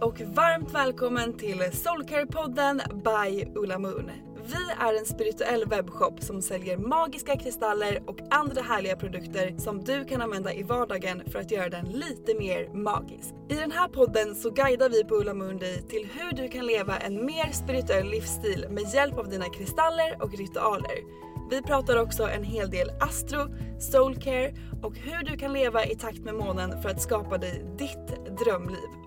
och varmt välkommen till Soulcare-podden by Ulla Moon. Vi är en spirituell webbshop som säljer magiska kristaller och andra härliga produkter som du kan använda i vardagen för att göra den lite mer magisk. I den här podden så guidar vi på Ulla Moon dig till hur du kan leva en mer spirituell livsstil med hjälp av dina kristaller och ritualer. Vi pratar också en hel del astro, soulcare och hur du kan leva i takt med månen för att skapa dig ditt drömliv.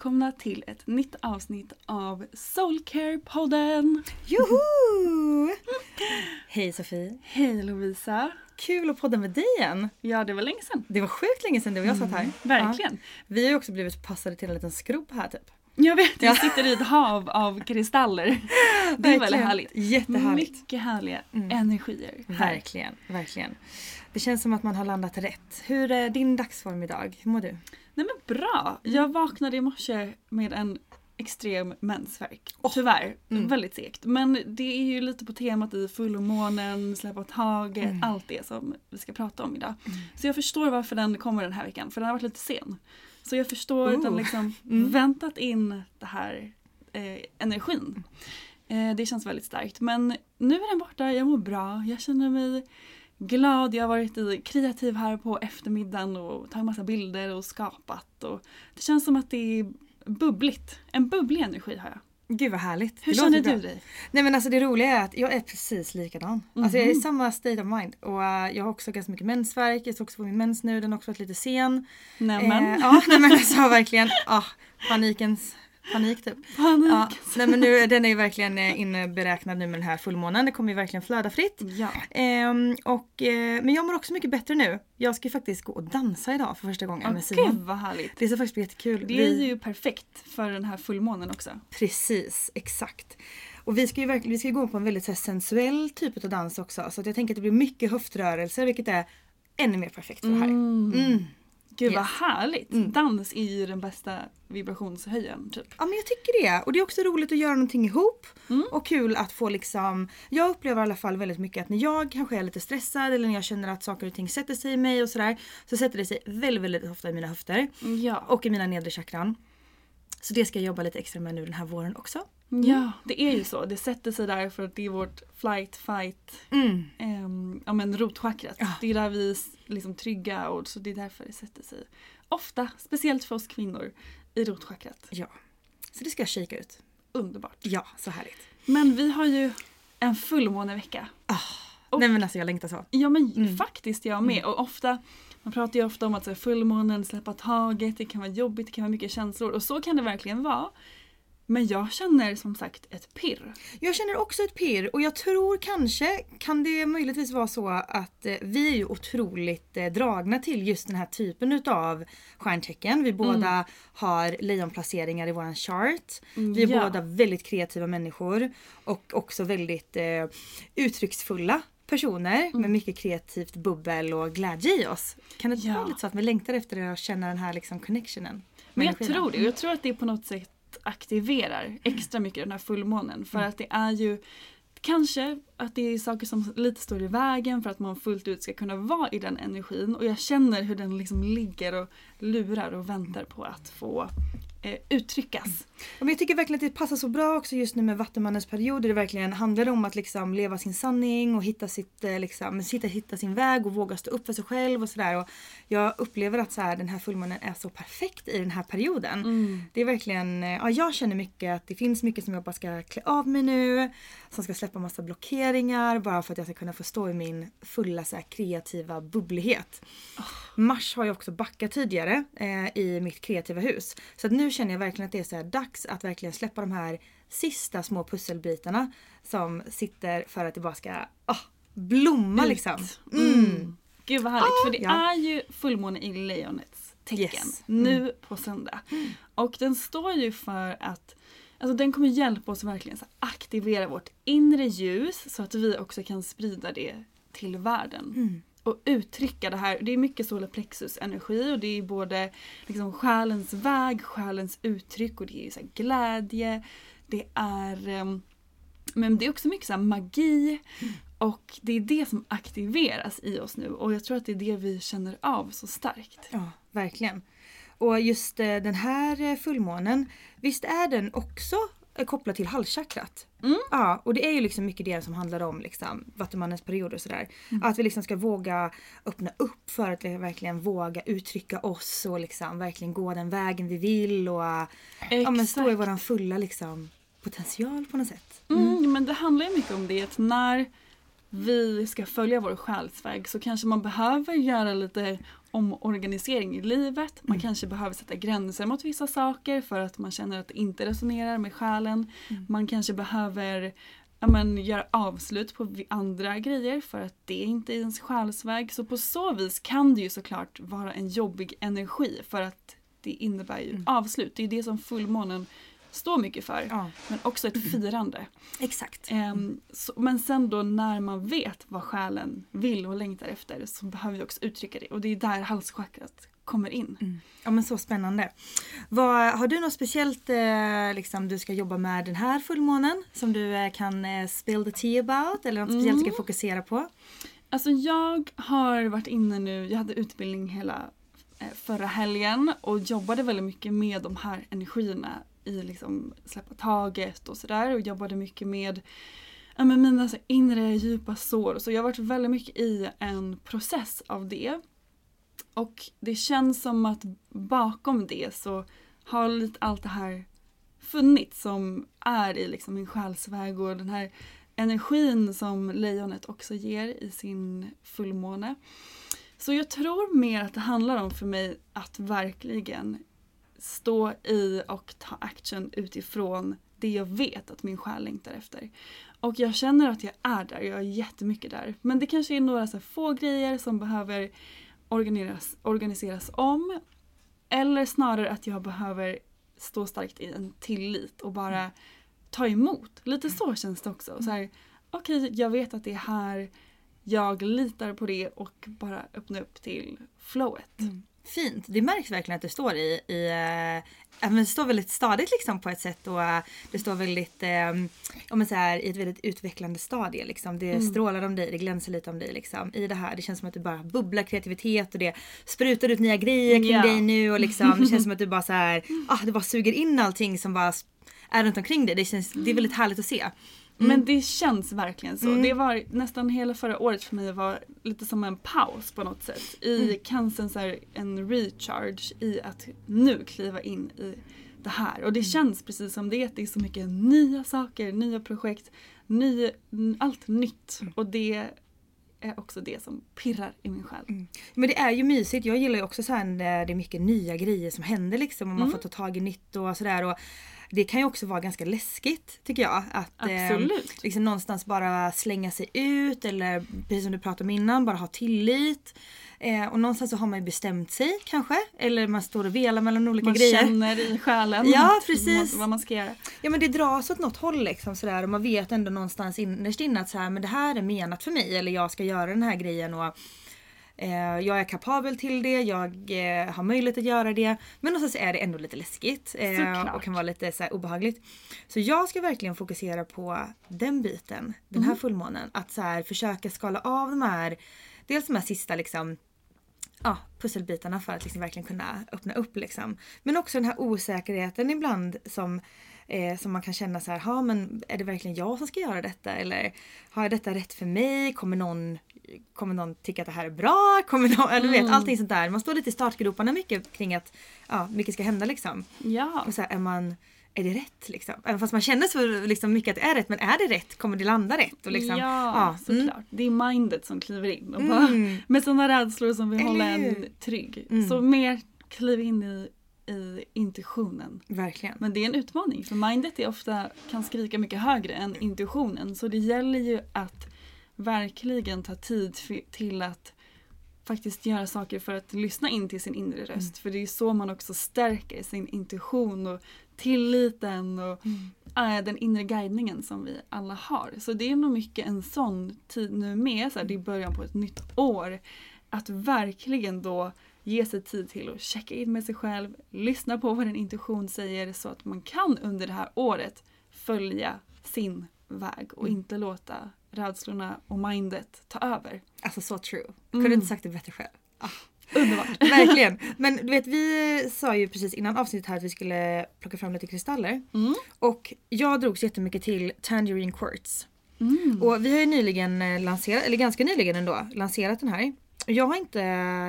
Välkomna till ett nytt avsnitt av Soulcare-podden. Joho! Hej Sofie. Hej Lovisa. Kul att podda med dig igen. Ja, det var länge sedan. Det var sjukt länge sedan du och jag satt här. verkligen. Ja. Vi har ju också blivit passade till en liten skrubb här typ. Jag vet, Ja. vi sitter i ett hav av kristaller. Det är väldigt härligt. Jättehärligt. Mycket härliga Mm. energier. här. Verkligen, verkligen. Det känns som att man har landat rätt. Hur är din dagsform idag? Hur mår du? Nej men bra. Jag vaknade i morse med en extrem mensvärk. Tyvärr, Mm. väldigt segt. Men det är ju lite på temat i fullmånen, släppa taget, Mm. allt det som vi ska prata om idag. Så jag förstår varför den kommer den här veckan, för den har varit lite sen. Så jag förstår att den Oh. liksom Mm. väntat in det här eh, energin. Eh, det känns väldigt starkt. Men nu är den borta, jag mår bra, jag känner mig glad. Jag har varit kreativ här på eftermiddagen och tagit massa bilder och skapat. Och det känns som att det är bubbligt. En bubblig energi har jag. Gud vad härligt. Hur känner du dig? Nej men alltså det roliga är att jag är precis likadan. Alltså jag är i Mhm. samma state of mind. Och eh, jag har också ganska mycket mensvärk. Jag ska också få min mens nu. Den har också varit lite sen. Nämen. Eh, ja nej men alltså verkligen. Ah, panikens panik typ. Panik. Ja, nej men nu, den är ju verkligen eh, inberäknad nu med den här fullmånen. Det kommer ju verkligen flöda fritt. Ja. Ehm, och, eh, men jag mår också mycket bättre nu. Jag ska ju faktiskt gå och dansa idag för första gången Åh, med Simon. Gud vad härligt. Det ska faktiskt bli jättekul. Det är Vi- ju perfekt för den här fullmånen också. Precis, exakt. Och vi ska ju verkligen, vi ska gå på en väldigt så här, sensuell typ av dans också. Så jag tänker att det blir mycket höftrörelser vilket är ännu mer perfekt för det här. Mm. Gud vad Yes. härligt. Dans är ju den bästa vibrationshöjaren typ. Ja men jag tycker det. Och det är också roligt att göra någonting ihop. Mm. Och kul att få liksom, jag upplever i alla fall väldigt mycket att när jag kanske är lite stressad eller när jag känner att saker och ting sätter sig i mig och sådär. Så sätter det sig väldigt, väldigt ofta i mina höfter. Ja. Och i mina nedre chakran. Så det ska jag jobba lite extra med nu den här våren också. Ja, det är ju så. Det sätter sig där för att det är vårt flight, fight, Mm. um, ja men rotchakrat. Ja. Det är där vi är liksom trygga och så det är därför det sätter sig. Ofta, speciellt för oss kvinnor, i rotchakrat. Ja. Så det ska jag kika ut. Underbart. Ja, så härligt. Men vi har ju en fullmånevecka. Nej men alltså jag längtar så. Ja men Mm. faktiskt jag med. Och ofta, man pratar ju ofta om att så här, fullmånen, släppa taget, det kan vara jobbigt, det kan vara mycket känslor. Och så kan det verkligen vara. Men jag känner som sagt ett pirr. Jag känner också ett pirr och jag tror kanske kan det möjligtvis vara så att eh, vi är ju otroligt eh, dragna till just den här typen utav stjärntecken. Vi båda har lejonplaceringar i våran chart. Vi är ja. båda väldigt kreativa människor och också väldigt eh, uttrycksfulla personer med mycket kreativt bubbel och glädje i oss. Kan det Ja. vara lite så att vi längtar efter att känna den här liksom connectionen? Men jag tror det. Och jag tror att det på något sätt aktiverar extra mycket den här fullmånen. För att det är ju kanske att det är saker som lite står i vägen för att man fullt ut ska kunna vara i den energin. Och jag känner hur den liksom ligger och lurar och väntar på att få eh, uttryckas. Ja, Men jag tycker verkligen att det passar så bra också just nu med Vattumannens period där det verkligen handlar om att liksom leva sin sanning och hitta, sitt, eh, liksom, hitta, hitta sin väg och våga stå upp för sig själv och sådär. Jag upplever att så här, den här fullmånen är så perfekt i den här perioden. Det är verkligen, eh, ja, jag känner mycket att det finns mycket som jag bara ska klä av mig nu. Som ska släppa massa blockeringar bara för att jag ska kunna få stå i min fulla så här, kreativa bubblighet. Mars har ju också backat tidigare eh, i mitt kreativa hus. Så att nu känner jag verkligen att det är så dags att verkligen släppa de här sista små pusselbitarna som sitter för att det bara ska ah, blomma Ut. liksom. Mm. Gud vad härligt. för det ja. är ju fullmåne i lejonets tecken. Yes. Mm. Nu på söndag. Och den står ju för att Alltså den kommer hjälpa oss verkligen här, aktivera vårt inre ljus så att vi också kan sprida det till världen. Och uttrycka det här. Det är mycket solarplexus energi och det är både liksom själens väg, själens uttryck och det är så här glädje. Det är ehm, men det är också mycket så här magi och det är det som aktiveras i oss nu och jag tror att det är det vi känner av så starkt. Ja, verkligen. Och just eh, den här eh, fullmånen, visst är den också eh, kopplad till halschakrat? Mm. Ja, och det är ju liksom mycket det som handlar om liksom, Vattumannens period och sådär. Att vi liksom ska våga öppna upp för att vi verkligen våga uttrycka oss och liksom verkligen gå den vägen vi vill och ja, men stå i våran fulla liksom, potential på något sätt. Mm, men det handlar ju mycket om det att när vi ska följa vår själsväg så kanske man behöver göra lite omorganisering i livet. Man kanske behöver sätta gränser mot vissa saker för att man känner att det inte resonerar med själen. Man kanske behöver ja, men, göra avslut på andra grejer för att det inte är ens själsväg. Så på så vis kan det ju såklart vara en jobbig energi för att det innebär ju avslut. Det är det som fullmånen står mycket för. Ja, Men också ett firande. exakt. Ehm, så, men sen då när man vet vad själen vill och längtar efter så behöver vi också uttrycka det. Och det är där halschakrat kommer in. Ja men så spännande. Vad, har du något speciellt eh, liksom, du ska jobba med den här fullmånen? Som du eh, kan eh, spill the tea about? Eller något speciellt du ska fokusera på? Alltså jag har varit inne nu, jag hade utbildning hela eh, förra helgen och jobbade väldigt mycket med de här energierna i liksom släppa taget och sådär och jobbade mycket med ja, men mina så inre djupa sår. Så jag har varit väldigt mycket i en process av det. Och det känns som att bakom det så har lite allt det här funnits som är i liksom min själsväg och den här energin som lejonet också ger i sin fullmåne. Så jag tror mer att det handlar om för mig att verkligen stå i och ta action utifrån det jag vet att min själ längtar efter. Och jag känner att jag är där, jag är jättemycket där. Men det kanske är några så få grejer som behöver organiseras, organiseras om. Eller snarare att jag behöver stå starkt i en tillit och bara ta emot. Lite så känns det också. Så här, Okej, jag vet att det är här. Jag litar på det och bara öppna upp till flowet. Fint. Det märks verkligen att du står i, i ja, men det står väldigt stadigt liksom på ett sätt och eh, det står väldigt, ja, men så här, i ett väldigt utvecklande stadie liksom. Det strålar om dig, det glänser lite om dig liksom. I det här, det känns som att du bara bubblar kreativitet och det sprutar ut nya grejer kring Ja. dig nu och liksom det känns som att du bara så här, ah, du bara suger in allting som bara är runt omkring dig. Det, känns, det är väldigt härligt att se. Men det känns verkligen så. Det var nästan hela förra året för mig var lite som en paus på något sätt. I cancern så här, en recharge i att nu kliva in i det här. Och det känns precis som det. Det är så mycket nya saker, nya projekt, ny, allt nytt. Och det är också det som pirrar i min själ. Mm. Men det är ju mysigt. Jag gillar ju också så när det är mycket nya grejer som händer liksom och man Mm. får ta tag i nytt och sådär. Och det kan ju också vara ganska läskigt tycker jag. Att eh, liksom någonstans bara slänga sig ut eller precis som du pratade om innan, bara ha tillit. Eh, och någonstans så har man ju bestämt sig kanske. Eller man står och velar mellan olika Man grejer. känner i själen Ja, precis. vad man ska göra. Ja men det dras åt något håll liksom sådär och man vet ändå någonstans innerst inne att så här, men det här är menat för mig eller jag ska göra den här grejen och jag är kapabel till det, jag eh, har möjlighet att göra det. Men någonstans är det ändå lite läskigt eh, Såklart. och kan vara lite så obehagligt. Så jag ska verkligen fokusera på den biten, den här fullmånen. Att så här, försöka skala av de här, dels de här sista liksom ja, pusselbitarna för att liksom verkligen kunna öppna upp. Liksom. Men också den här osäkerheten ibland som, eh, som man kan känna så här, ha, men är det verkligen jag som ska göra detta? Eller har jag detta rätt för mig? Kommer någon, kommer någon tycka att det här är bra? Kommer någon, eller du vet, allting sånt där. Man står lite i startgroparna mycket kring att ja, mycket ska hända liksom. Ja. Och så här, är man är det rätt liksom? Även fast man känner så liksom mycket att det är rätt, men är det rätt? Kommer det landa rätt? Och liksom, ja, mm. såklart. Det är mindet som kliver in och bara, Mm. med sådana rädslor som vill Eller hålla en trygg. Mm. Så mer kliv in i, i intuitionen. Verkligen. Men det är en utmaning för mindet är ofta, kan skrika mycket högre än intuitionen. Så det gäller ju att verkligen ta tid till att faktiskt göra saker för att lyssna in till sin inre röst. För det är så man också stärker sin intuition och tilliten och äh, den inre guidningen som vi alla har. Så det är nog mycket en sån tid nu med, så här, det är början på ett nytt år. Att verkligen då ge sig tid till att checka in med sig själv, lyssna på vad din intuition säger så att man kan under det här året följa sin väg och inte låta rädslorna och mindet ta över. Alltså så true. Mm. Kunde du inte sagt det bättre själv. Underbart! Verkligen. Men du vet vi sa ju precis innan avsnittet här att vi skulle plocka fram lite kristaller. Mm. Och jag drogs jättemycket till Tangerine Quartz. Mm. Och vi har ju nyligen eh, lanserat, eller ganska nyligen ändå, lanserat den här. Jag har inte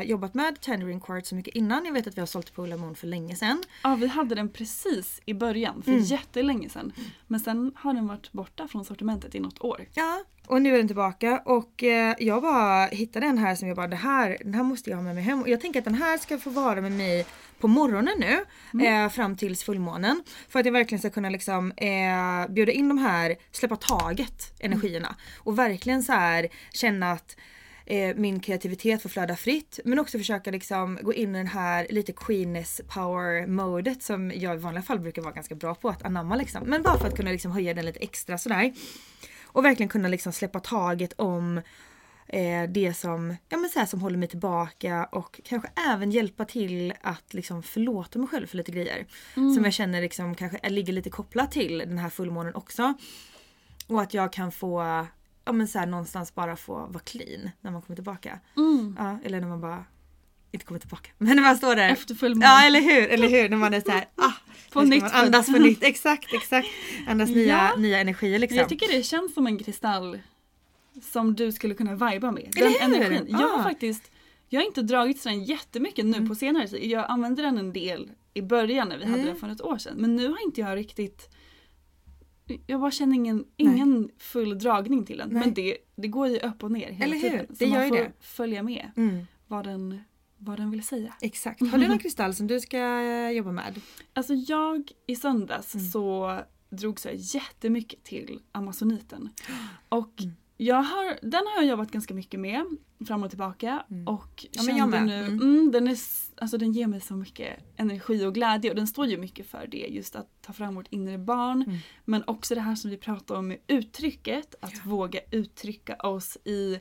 jobbat med Tangerine Quartz så mycket innan. Jag vet att vi har sålt på Moon för länge sedan. Ja, vi hade den precis i början, för Mm. jättelänge sedan. Men sen har den varit borta från sortimentet i något år. Ja. Och nu är den tillbaka och eh, jag bara hittade en här som jag bara det här, den här måste jag ha med mig hem. Och jag tänker att den här ska få vara med mig på morgonen nu eh, fram tills fullmånen. För att jag verkligen ska kunna liksom eh, bjuda in de här, släppa taget energierna. Och verkligen så här känna att eh, min kreativitet får flöda fritt. Men också försöka liksom gå in i den här lite queenness power modet som jag i vanliga fall brukar vara ganska bra på att anamma liksom. Men bara för att kunna liksom höja den lite extra sådär. Och verkligen kunna liksom släppa taget om eh, det som, ja, men så här, som håller mig tillbaka och kanske även hjälpa till att liksom förlåta mig själv för lite grejer. Som jag känner liksom kanske ligger lite kopplat till den här fullmånen också. Och att jag kan få, ja men så här, någonstans bara få vara clean när man kommer tillbaka. Ja, eller när man bara inte kommer tillbaka. Men när man står där. Efter fullmåne. Ja eller hur, eller hur. När man är såhär, ah, På nytt man andas på nytt. Exakt, exakt. Andas nya, Ja. nya energier liksom. Jag tycker det känns som en kristall som du skulle kunna viba med. Eller Den hur? energin. Jag har Ah. faktiskt jag har inte dragit den jättemycket nu på senare tid. Jag använde den en del i början när vi hade Mm. den för ett år sedan. Men nu har inte jag riktigt jag bara känner ingen, ingen full dragning till den. Nej. Men det, det går ju upp och ner hela Eller hur? tiden. Så Det man får det. följa med Mm, vad den, vad den vill säga. exakt. Har du någon kristall som du ska jobba med? Alltså jag i söndags Mm. så drogs jag jättemycket till amazoniten. Och Mm. jag har, den har jag jobbat ganska mycket med fram och tillbaka. Och Ja, kände nu, Mm. mm, den, är, alltså den ger mig så mycket energi och glädje och den står ju mycket för det. Just att ta fram vårt inre barn. Mm. Men också det här som vi pratar om med uttrycket. Att våga uttrycka oss i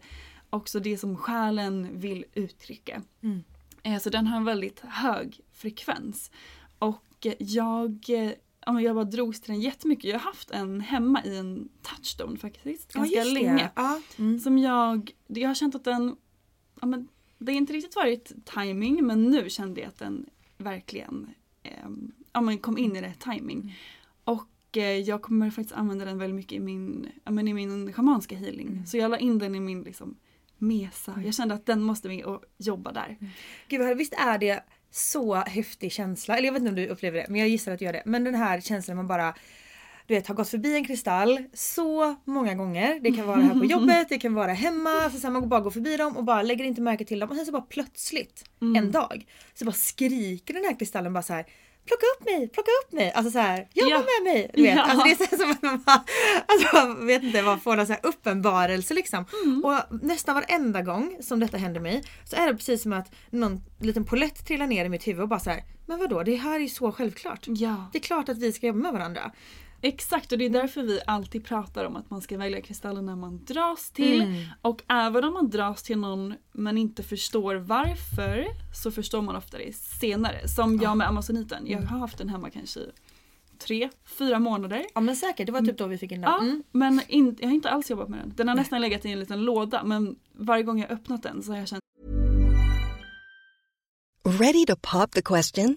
också det som själen vill uttrycka. Mm. Eh, Så den har en väldigt hög frekvens. Och eh, jag, eh, ja, jag bara drogs till den jättemycket. Jag har haft en hemma i en touchstone faktiskt. Ganska det. länge. Ja. Mm. Som jag, jag har känt att den, ja, men det har inte riktigt varit timing men nu kände jag att den verkligen eh, ja, men kom in i rätt timing. Mm. Och eh, jag kommer faktiskt använda den väldigt mycket i min, ja, men i min schamanska healing. Mm. Så jag la in den i min liksom, mesa. Jag kände att den måste med och jobba där. Gud vad, visst är det så häftig känsla, eller jag vet inte om du upplever det men jag gissar att du gör det. Men den här känslan man bara du vet har gått förbi en kristall så många gånger. Det kan vara här på jobbet, det kan vara hemma. Så här, man bara går förbi dem och bara lägger inte märke till dem och sen så bara plötsligt en dag så bara skriker den här kristallen bara så här plocka upp mig, plocka upp mig. Alltså så här, jobba Ja. med mig. Du vet. Ja. Alltså det är så som att man bara, alltså man vet inte, man får en så här uppenbarelse liksom. Mm. Och nästan varenda gång som detta händer mig så är det precis som att någon liten polett trillar ner i mitt huvud och bara så här, men vadå det här är ju så självklart. Ja. Det är klart att vi ska jobba med varandra. Exakt och det är därför vi alltid pratar om att man ska välja kristallerna man dras till. Mm. Och även om man dras till någon men inte förstår varför så förstår man ofta det senare. Som jag med amazoniten. Jag har haft den hemma kanske i tre, fyra månader. Ja men säkert, det var typ då vi fick in den. Ja, Mm. men in, jag har inte alls jobbat med den. Den har nästan legat i en liten låda men varje gång jag öppnat den så har jag känt Ready to pop the question?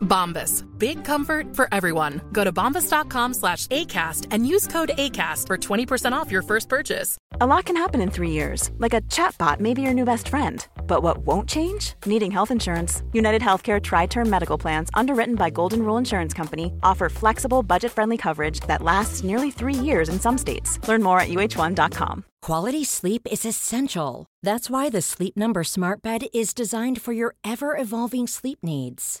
Bombas. Big comfort for everyone. Go to bombas.com slash ACAST and use code ACAST for 20% off your first purchase. A lot can happen in three years, like a chatbot may be your new best friend. But what won't change? Needing health insurance. United Healthcare Tri Term Medical Plans, underwritten by Golden Rule Insurance Company, offer flexible, budget friendly coverage that lasts nearly three years in some states. Learn more at uh1.com. Quality sleep is essential. That's why the Sleep Number Smart Bed is designed for your ever evolving sleep needs.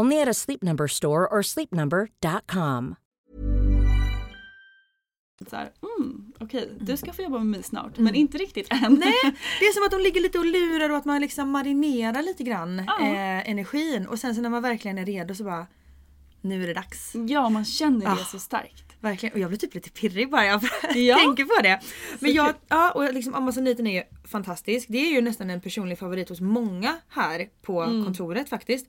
Only at a Sleep Number store or sleepnumber.com. så här, mm, okej du ska få jobba med mig snart men inte riktigt än. Nej, det är som att de ligger lite och lurar och att man liksom marinerar lite grann Ja. eh, energin och sen så när man verkligen är redo så bara nu är det dags. Ja man känner det Ah. så starkt. Verkligen. Och jag blir typ lite pirrig bara jag Ja. tänker på det. Men jag, ja och liksom amazoniten är ju fantastisk. Det är ju nästan en personlig favorit hos många här på Mm. kontoret faktiskt.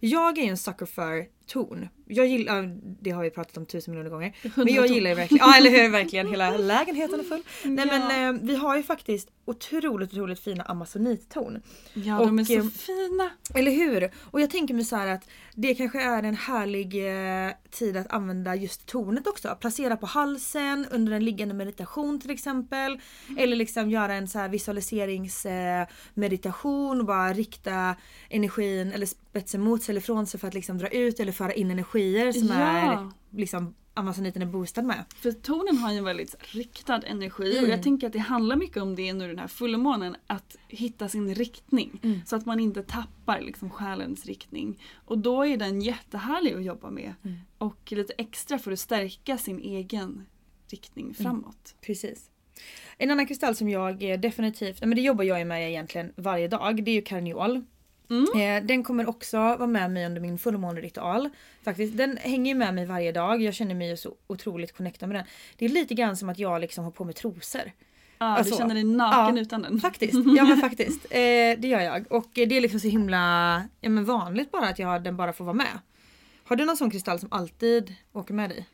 Jag är ju en sucker för ton. Jag gillar, det har vi pratat om tusen miljoner gånger. Men jag gillar ju verkligen, ja eller hur verkligen hela lägenheten är full. Nej men eh, vi har ju faktiskt otroligt otroligt fina amazonitton. Ja de är Och, så eh, fina. Eller hur? Och jag tänker mig så här att det kanske är en härlig eh, tid att använda just tonet också. Placera på halsen under en liggande meditation till exempel. Eller liksom göra en så här visualiseringsmeditation eh, meditation och bara rikta energin eller spetsen mot sig eller från sig för att liksom dra ut eller föra in energier som Ja. är liksom amazoniten är boostad med. För tonen har ju en väldigt riktad energi Mm. och jag tänker att det handlar mycket om det nu den här fullmånen. Att hitta sin riktning. Mm. Så att man inte tappar liksom själens riktning. Och då är den jättehärlig att jobba med. Mm. Och lite extra för att stärka sin egen Mm. riktning framåt. Precis. En annan kristall som jag eh, definitivt, men det jobbar jag med egentligen varje dag, det är ju karneol. Eh, den kommer också vara med mig under min fullmåneritual. Faktiskt, den hänger ju med mig varje dag. Jag känner mig så otroligt connectad med den. Det är lite grann som att jag liksom har på mig trosor. Ja, Alltså, du känner dig naken ja, utan den. Faktiskt, ja men faktiskt. Eh, det gör jag. Och det är liksom så himla ja, men vanligt bara att jag, den bara får vara med. Har du någon sån kristall som alltid åker med dig?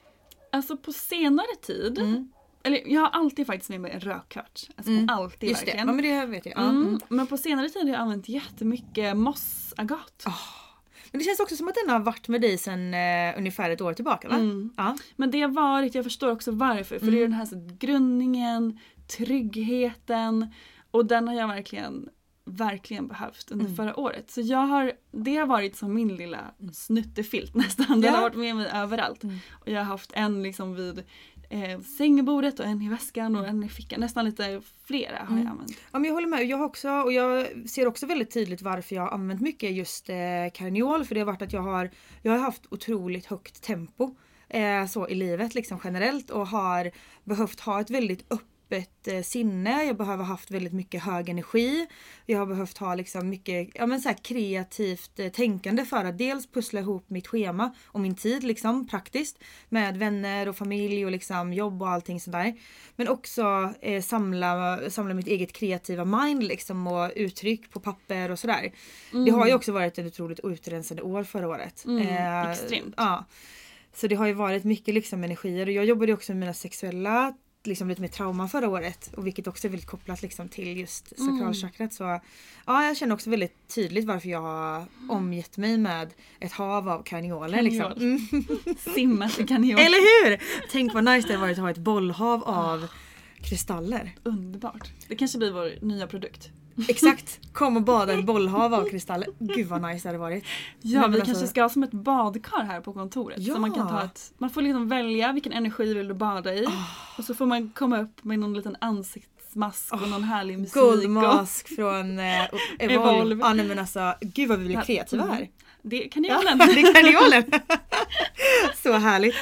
Alltså på senare tid, Mm. Eller jag har alltid faktiskt med mig en rödkvart. Alltså Mm. alltid Just det, verkligen. ja, men det vet jag. Ja. Mm. Mm. Men på senare tid har jag använt jättemycket mossagat. Men det känns också som att den har varit med dig sedan eh, ungefär ett år tillbaka va? Mm. Ja. Men det har varit, jag förstår också varför. För Mm. det är den här så, grundningen, tryggheten och den har jag verkligen verkligen behövt under Mm. förra året. Så jag har, det har varit som min lilla snuttefilt nästan. Den Ja. har varit med mig överallt. Mm. Och jag har haft en liksom vid eh, sängbordet och en i väskan och en i fickan. Nästan lite flera har jag Mm. använt. Ja men jag håller med. Jag har också, och jag ser också väldigt tydligt varför jag har använt mycket just eh, karneol. För det har varit att jag har, jag har haft otroligt högt tempo eh, så i livet liksom generellt och har behövt ha ett väldigt öppet eh, sinne. Jag behöver haft väldigt mycket hög energi. Jag har behövt ha liksom mycket ja, men så här kreativt eh, tänkande för att dels pussla ihop mitt schema och min tid liksom praktiskt med vänner och familj och liksom jobb och allting sådär. Men också eh, samla, samla mitt eget kreativa mind liksom och uttryck på papper och sådär. Det har ju också varit ett otroligt utrensande år förra året. Mm, extremt. Ja. Så det har ju varit mycket liksom energier och jag jobbade också med mina sexuella liksom lite mer trauma förra året och vilket också är väldigt kopplat liksom till just sakralchakrat. Så ja, jag känner också väldigt tydligt varför jag har omgett mig med ett hav av karneoler. Liksom. Mm. Simmat i karneol. Eller hur! Tänk vad nice det hade varit att ha ett bollhav av kristaller. Underbart. Det kanske blir vår nya produkt. Exakt! Kom och bada ett bollhav av kristaller. Gud vad nice det hade varit. Ja, Nej, vi men kanske alltså- ska ha som ett badkar här på kontoret. Ja. Så man, kan ta ett, man får liksom välja vilken energi vill du bada i. Ah. Och så får man komma upp med någon liten ansiktsmask och någon härlig musik. Gold och- från eh, Evolve. Evolve. Ja, nej, men alltså, gud vad vi blir kreativa mm. här. Det kan Ja, jag det är karneolen. Så härligt.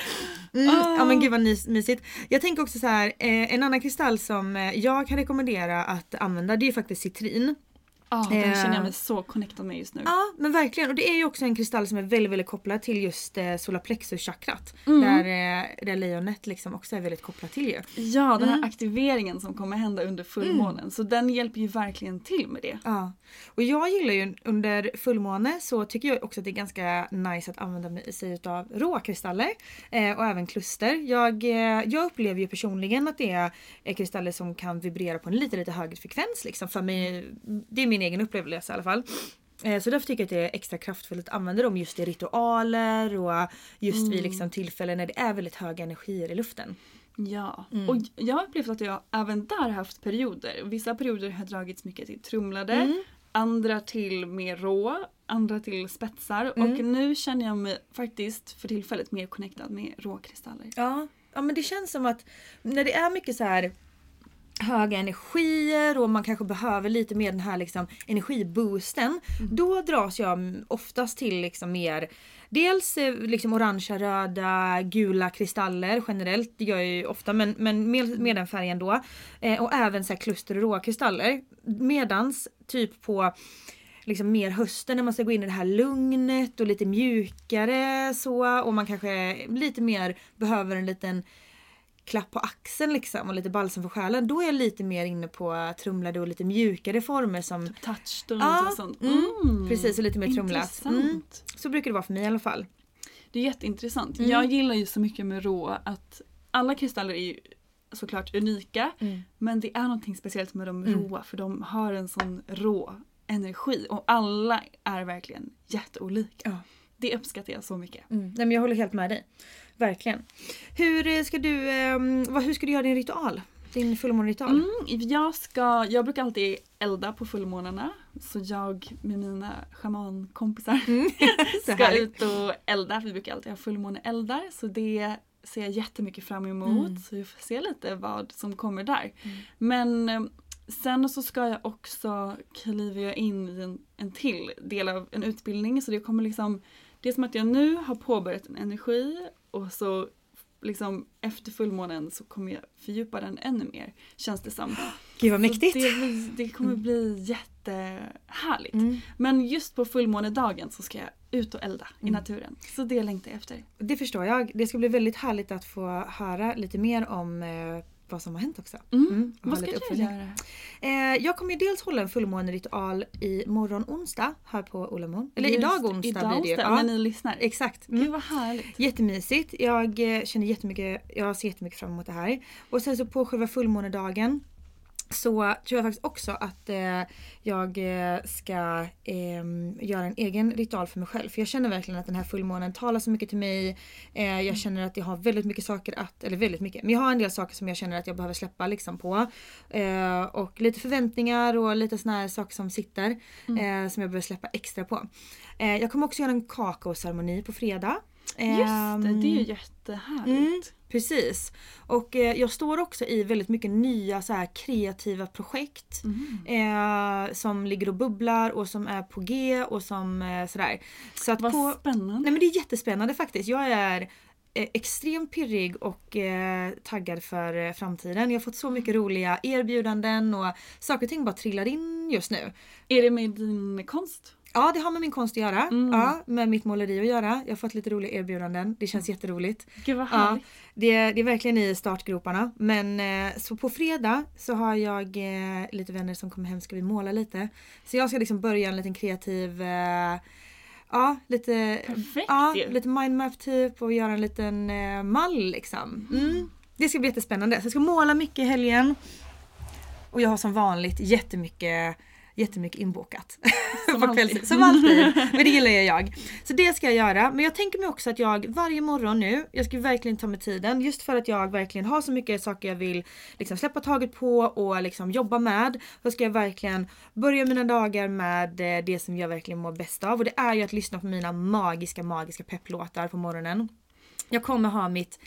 Mm, Ja men gud vad mysigt. Jag tänker också så här, eh, en annan kristall som eh, jag kan rekommendera att använda det är faktiskt citrin. Ja, den Eh. känner jag mig så connectad med just nu. Ja men verkligen och det är ju också en kristall som är väldigt väldigt kopplad till just eh, solarplexus-chakrat. Mm. Där, eh, där lejonet liksom också är väldigt kopplat till ju. Ja, den här Mm. aktiveringen som kommer hända under fullmånen. Så den hjälper ju verkligen till med det. Ja. Och jag gillar ju under fullmåne så tycker jag också att det är ganska nice att använda sig av råkristaller. Eh, och även kluster. Jag, eh, jag upplever ju personligen att det är kristaller som kan vibrera på en lite lite högre frekvens. Liksom. För mig, det är min egen upplevelse i alla fall. Eh, Så därför tycker jag att det är extra kraftfullt att använda dem just i ritualer och just vid liksom tillfällen när det är väldigt höga energier i luften. Ja, Mm. och jag har upplevt att jag även där haft perioder. Vissa perioder har dragits mycket till trumlade, Mm. andra till mer rå, andra till spetsar. Mm. Och nu känner jag mig faktiskt för tillfället mer connectad med råkristaller. Ja, ja men det känns som att när det är mycket så här höga energier och man kanske behöver lite mer den här liksom energiboosten. Då dras jag oftast till liksom mer Dels eh, liksom orangea, röda, gula kristaller generellt. Det gör jag ju ofta men, men med, med den färgen då. Eh, och även så här kluster och råkristaller. Medans typ på liksom mer hösten när man ska gå in i det här lugnet och lite mjukare så och man kanske lite mer behöver en liten klapp på axeln liksom och lite balsam för själen. Då är jag lite mer inne på trumlade och lite mjukare former som Touchstone Ja, och sånt. mm, precis och lite mer trumlat. Mm, så brukar det vara för mig i alla fall. Det är jätteintressant. Mm. Jag gillar ju så mycket med rå att alla kristaller är ju såklart unika. Mm. Men det är någonting speciellt med de Mm. råa för de har en sån rå energi. Och alla är verkligen jätteolika. Ja. Det uppskattar jag så mycket. Mm. Nej, men jag håller helt med dig. Verkligen. Hur eh, ska du, ehm, vad, hur ska du göra din ritual? Din fullmåneritual? Mm, jag, ska, jag brukar alltid elda på fullmånarna. Så jag med mina schamankompisar Mm. Ska härligt. ut och elda. Vi brukar alltid ha fullmåneeldar. Så det ser jag jättemycket fram emot. Mm. Så vi får se lite vad som kommer där. Men eh, sen så ska jag också kliva in i en, en till del av en utbildning. Så det kommer liksom Det är som att jag nu har påbörjat en energi och så liksom efter fullmånen så kommer jag fördjupa den ännu mer. Känns det som. Gud vad mäktigt. Det, det kommer bli jättehärligt. Mm. Men just på fullmånedagen så ska jag ut och elda i Mm. naturen. Så det längtar jag efter. Det förstår jag. Det ska bli väldigt härligt att få höra lite mer om eh, vad som har hänt också. Mm. ha Vad ska du göra? Eh, jag kommer ju dels hålla en fullmåneritual i morgon onsdag här på Olamon. Eller Just idag onsdag idag blir det onsdag, när ni lyssnar. Exakt. Gud Mm. vad härligt. Jättemysigt. Jag eh, känner jättemycket, jag ser jättemycket fram emot det här. Och sen så på själva fullmånedagen så tror jag faktiskt också att eh, jag eh, ska ehm, göra en egen ritual för mig själv. För jag känner verkligen att den här fullmånen talar så mycket till mig. Eh, jag känner att jag har väldigt mycket saker att, eller väldigt mycket, men jag har en del saker som jag känner att jag behöver släppa liksom på. Eh, och lite förväntningar och lite såna här saker som sitter. Eh, som jag behöver släppa extra på. Eh, jag kommer också göra en kakaoceremoni på fredag. Just det, det är ju Ehm, jättehärligt. Mm, precis. Och eh, jag står också i väldigt mycket nya så här, kreativa projekt. Eh, som ligger och bubblar och som är på G och som eh, sådär. Så att Vad på, spännande. Nej men det är jättespännande faktiskt. Jag är eh, extremt pirrig och eh, taggad för eh, framtiden. Jag har fått så mycket roliga erbjudanden och saker och ting bara trillar in just nu. Är det med din konst? Ja det har med min konst att göra. Mm. Ja, med mitt måleri att göra. Jag har fått lite roliga erbjudanden. Det känns jätteroligt. Gud vad Ja, det, är- det är verkligen i startgroparna. Men eh, så på fredag så har jag eh, lite vänner som kommer hem ska vi måla lite. Så jag ska liksom börja en liten kreativ eh, Ja, lite, Perfekt ja, ju. lite mindmap typ och göra en liten mall liksom. Mm. Det ska bli jättespännande. Så jag ska måla mycket i helgen. Och jag har som vanligt jättemycket Jättemycket inbokat. Som alltid. Som alltid. Men det gillar jag. Så det ska jag göra. Men jag tänker mig också att jag varje morgon nu, jag ska verkligen ta mig tiden just för att jag verkligen har så mycket saker jag vill liksom släppa taget på och liksom jobba med. Så ska jag verkligen börja mina dagar med eh, det som jag verkligen mår bäst av och det är ju att lyssna på mina magiska magiska pepplåtar på morgonen. Jag kommer ha mitt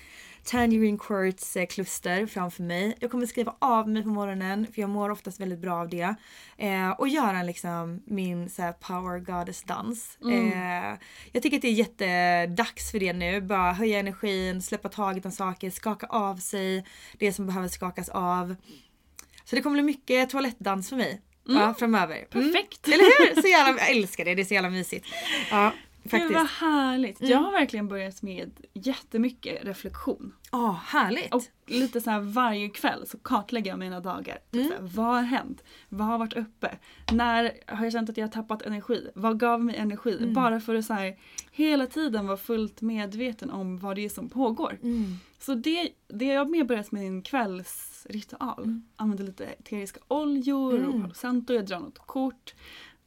Tangerine Quartz eh, kluster framför mig. Jag kommer skriva av mig på morgonen för jag mår oftast väldigt bra av det. Eh, och göra liksom min så här, power goddess dans. Eh, jag tycker att det är jättedags för det nu. Bara höja energin, släppa taget om saker, skaka av sig det som behöver skakas av. Så det kommer bli mycket toalettdans för mig. Ja, framöver. Mm. Perfekt. Eller hur? Så jävla, jag älskar det, det är så jävla mysigt. Ja, Gud faktiskt. vad härligt. Jag har verkligen börjat med jättemycket reflektion. Ja, härligt. Och lite så här varje kväll så kartlägger jag mina dagar. Typ så här, vad har hänt? Vad har varit uppe? När har jag känt att jag har tappat energi? Vad gav mig energi? Bara för att så här, hela tiden vara fullt medveten om vad det är som pågår. Mm. Så det, det jag har med börjat med min kvällsritual. Använder lite eteriska oljor Mm. och Palo Santo, jag drar något kort.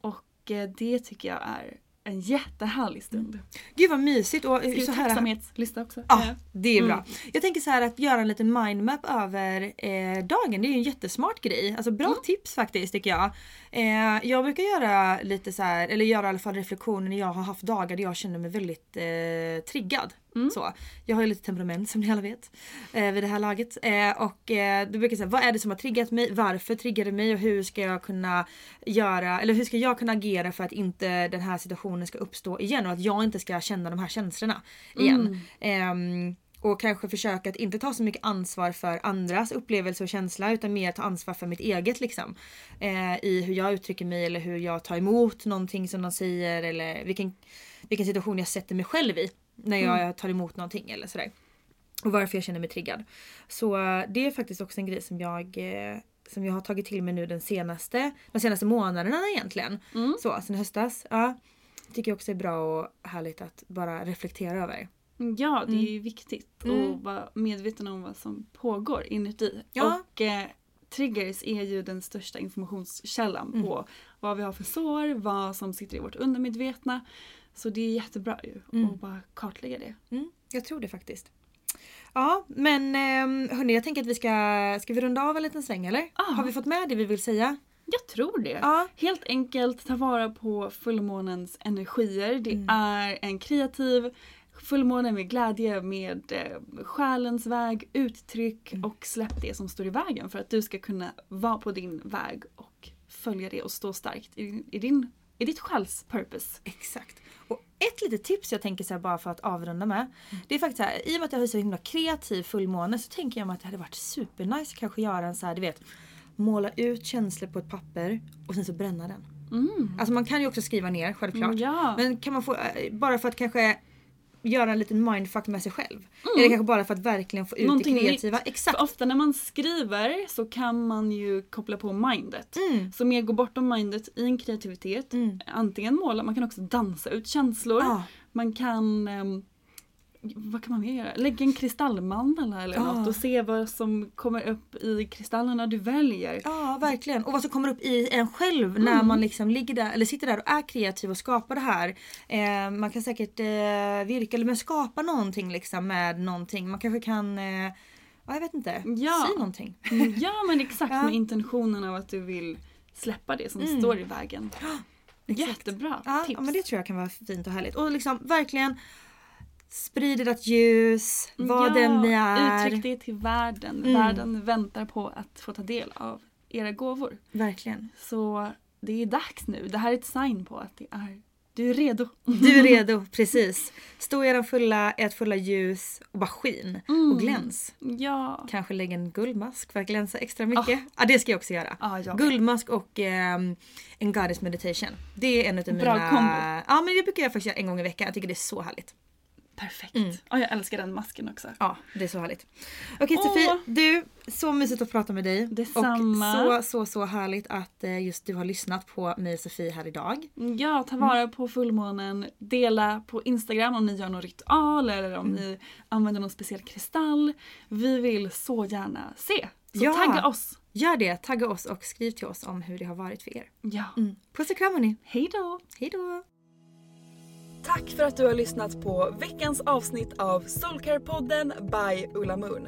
Och eh, det tycker jag är en jättehärlig stund. Gud vad mysigt. Och Skriv så här, tacksamhetslista också. Ja, det är bra. Mm. Jag tänker så här att göra en liten mindmap över eh, dagen. Det är ju en jättesmart grej. Alltså bra Mm. tips faktiskt tycker jag. Eh, jag brukar göra lite så här, eller göra i alla fall reflektioner när jag har haft dagar där jag känner mig väldigt eh, triggad. Mm. Så. Jag har ju lite temperament som ni alla vet eh, vid det här laget. Eh, och eh, då brukar säga vad är det som har triggat mig? Varför triggar det mig? Och hur ska jag kunna göra, eller hur ska jag kunna agera för att inte den här situationen ska uppstå igen och att jag inte ska känna de här känslorna igen. Ehm, och kanske försöka att inte ta så mycket ansvar för andras upplevelse och känsla utan mer ta ansvar för mitt eget liksom. Eh, I hur jag uttrycker mig eller hur jag tar emot någonting som de säger eller vilken, vilken situation jag sätter mig själv i när jag tar emot någonting eller sådär. Och varför jag känner mig triggad. Så eh, det är faktiskt också en grej som jag eh, som jag har tagit till mig nu den senaste, de senaste månaderna egentligen. Så sen höstas. Ja, tycker jag också är bra och härligt att bara reflektera över. Ja, det Mm. är ju viktigt Mm. att vara medveten om vad som pågår inuti. Ja. Och eh, triggers är ju den största informationskällan Mm. på vad vi har för sår, vad som sitter i vårt undermedvetna. Så det är jättebra ju Mm. att bara kartlägga det. Mm, jag tror det faktiskt. Ja men eh, hörni jag tänker att vi ska, ska vi runda av en liten sväng eller? Ja. Har vi fått med det vi vill säga? Jag tror det. Ja. Helt enkelt ta vara på fullmånens energier. Det Mm. är en kreativ fullmåne med glädje, med eh, själens väg, uttryck Mm. och släpp det som står i vägen för att du ska kunna vara på din väg och följa det och stå starkt i, i, din, i ditt själs purpose. Exakt. Ett litet tips jag tänker så här bara för att avrunda med. Det är faktiskt så här, i och med att jag har så himla kreativ fullmåne så tänker jag mig att det hade varit supernice att kanske göra en så här, du vet. Måla ut känslor på ett papper och sen så bränna den. Alltså man kan ju också skriva ner självklart. Mm, ja. Men kan man få, eh, bara för att kanske göra en liten mindfuck med sig själv. Eller kanske bara för att verkligen få ut Mm. Någonting det kreativa. nytt. Exakt. För ofta när man skriver så kan man ju koppla på mindet. Mm. Så mer gå bortom mindet i en kreativitet. Antingen måla, man kan också dansa ut känslor. Ja. Man kan ehm, vad kan man mer göra? Lägga en kristallmandel eller Ja. något och se vad som kommer upp i kristallerna du väljer. Ja, verkligen. Och vad som kommer upp i en själv när man liksom ligger där eller sitter där och är kreativ och skapar det här. Eh, man kan säkert eh, virka eller men skapa någonting liksom med någonting. Man kanske kan, eh, ja, jag vet inte, Ja. säg någonting. Mm, Ja men exakt Ja. med intentionen av att du vill släppa det som Mm. står i vägen. Exakt. Jättebra Ja, tips. ja, men det tror jag kan vara fint och härligt. Och liksom verkligen sprid ert ljus, var ja, den ni är. Uttryck det till världen. Mm. Världen väntar på att få ta del av era gåvor. Verkligen. Så det är dags nu. Det här är ett sign på att det är, du är redo. Du är redo, precis. Stå i era fulla, ert fulla ljus och bara skin Mm. och gläns. Ja. Kanske lägga en guldmask för att glänsa extra mycket. Ja, det ska jag också göra. Ja, jag. Guldmask och ehm, en goddess meditation. Det är en av mina... Bra kombo. Ja men jag brukar göra faktiskt en gång i veckan. Jag tycker det är så härligt. Perfekt. Mm. Ja, jag älskar den masken också. Ja, det är så härligt. Okej Åh. Sofie, du, så mysigt att prata med dig. Detsamma. Och så, så, så härligt att eh, just du har lyssnat på mig och Sofie här idag. Ja, ta vara på fullmånen. Dela på Instagram om ni gör någon ritual eller om Mm. ni använder någon speciell kristall. Vi vill så gärna se. Så Ja. tagga oss. Gör det, tagga oss och skriv till oss om hur det har varit för er. Ja. Mm. Puss och kram hörni. Hej då! Hej då! Tack för att du har lyssnat på veckans avsnitt av Soulcare-podden by Ulla Moon.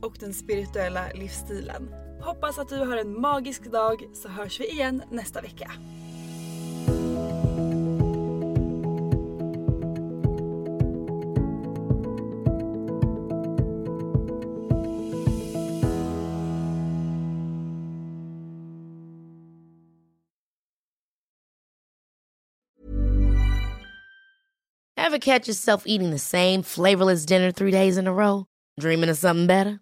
och den spirituella livsstilen. Hoppas att du har en magisk dag så hörs vi igen nästa vecka. Ever catch yourself eating the same flavorless dinner three days in a row? Dreaming of something better?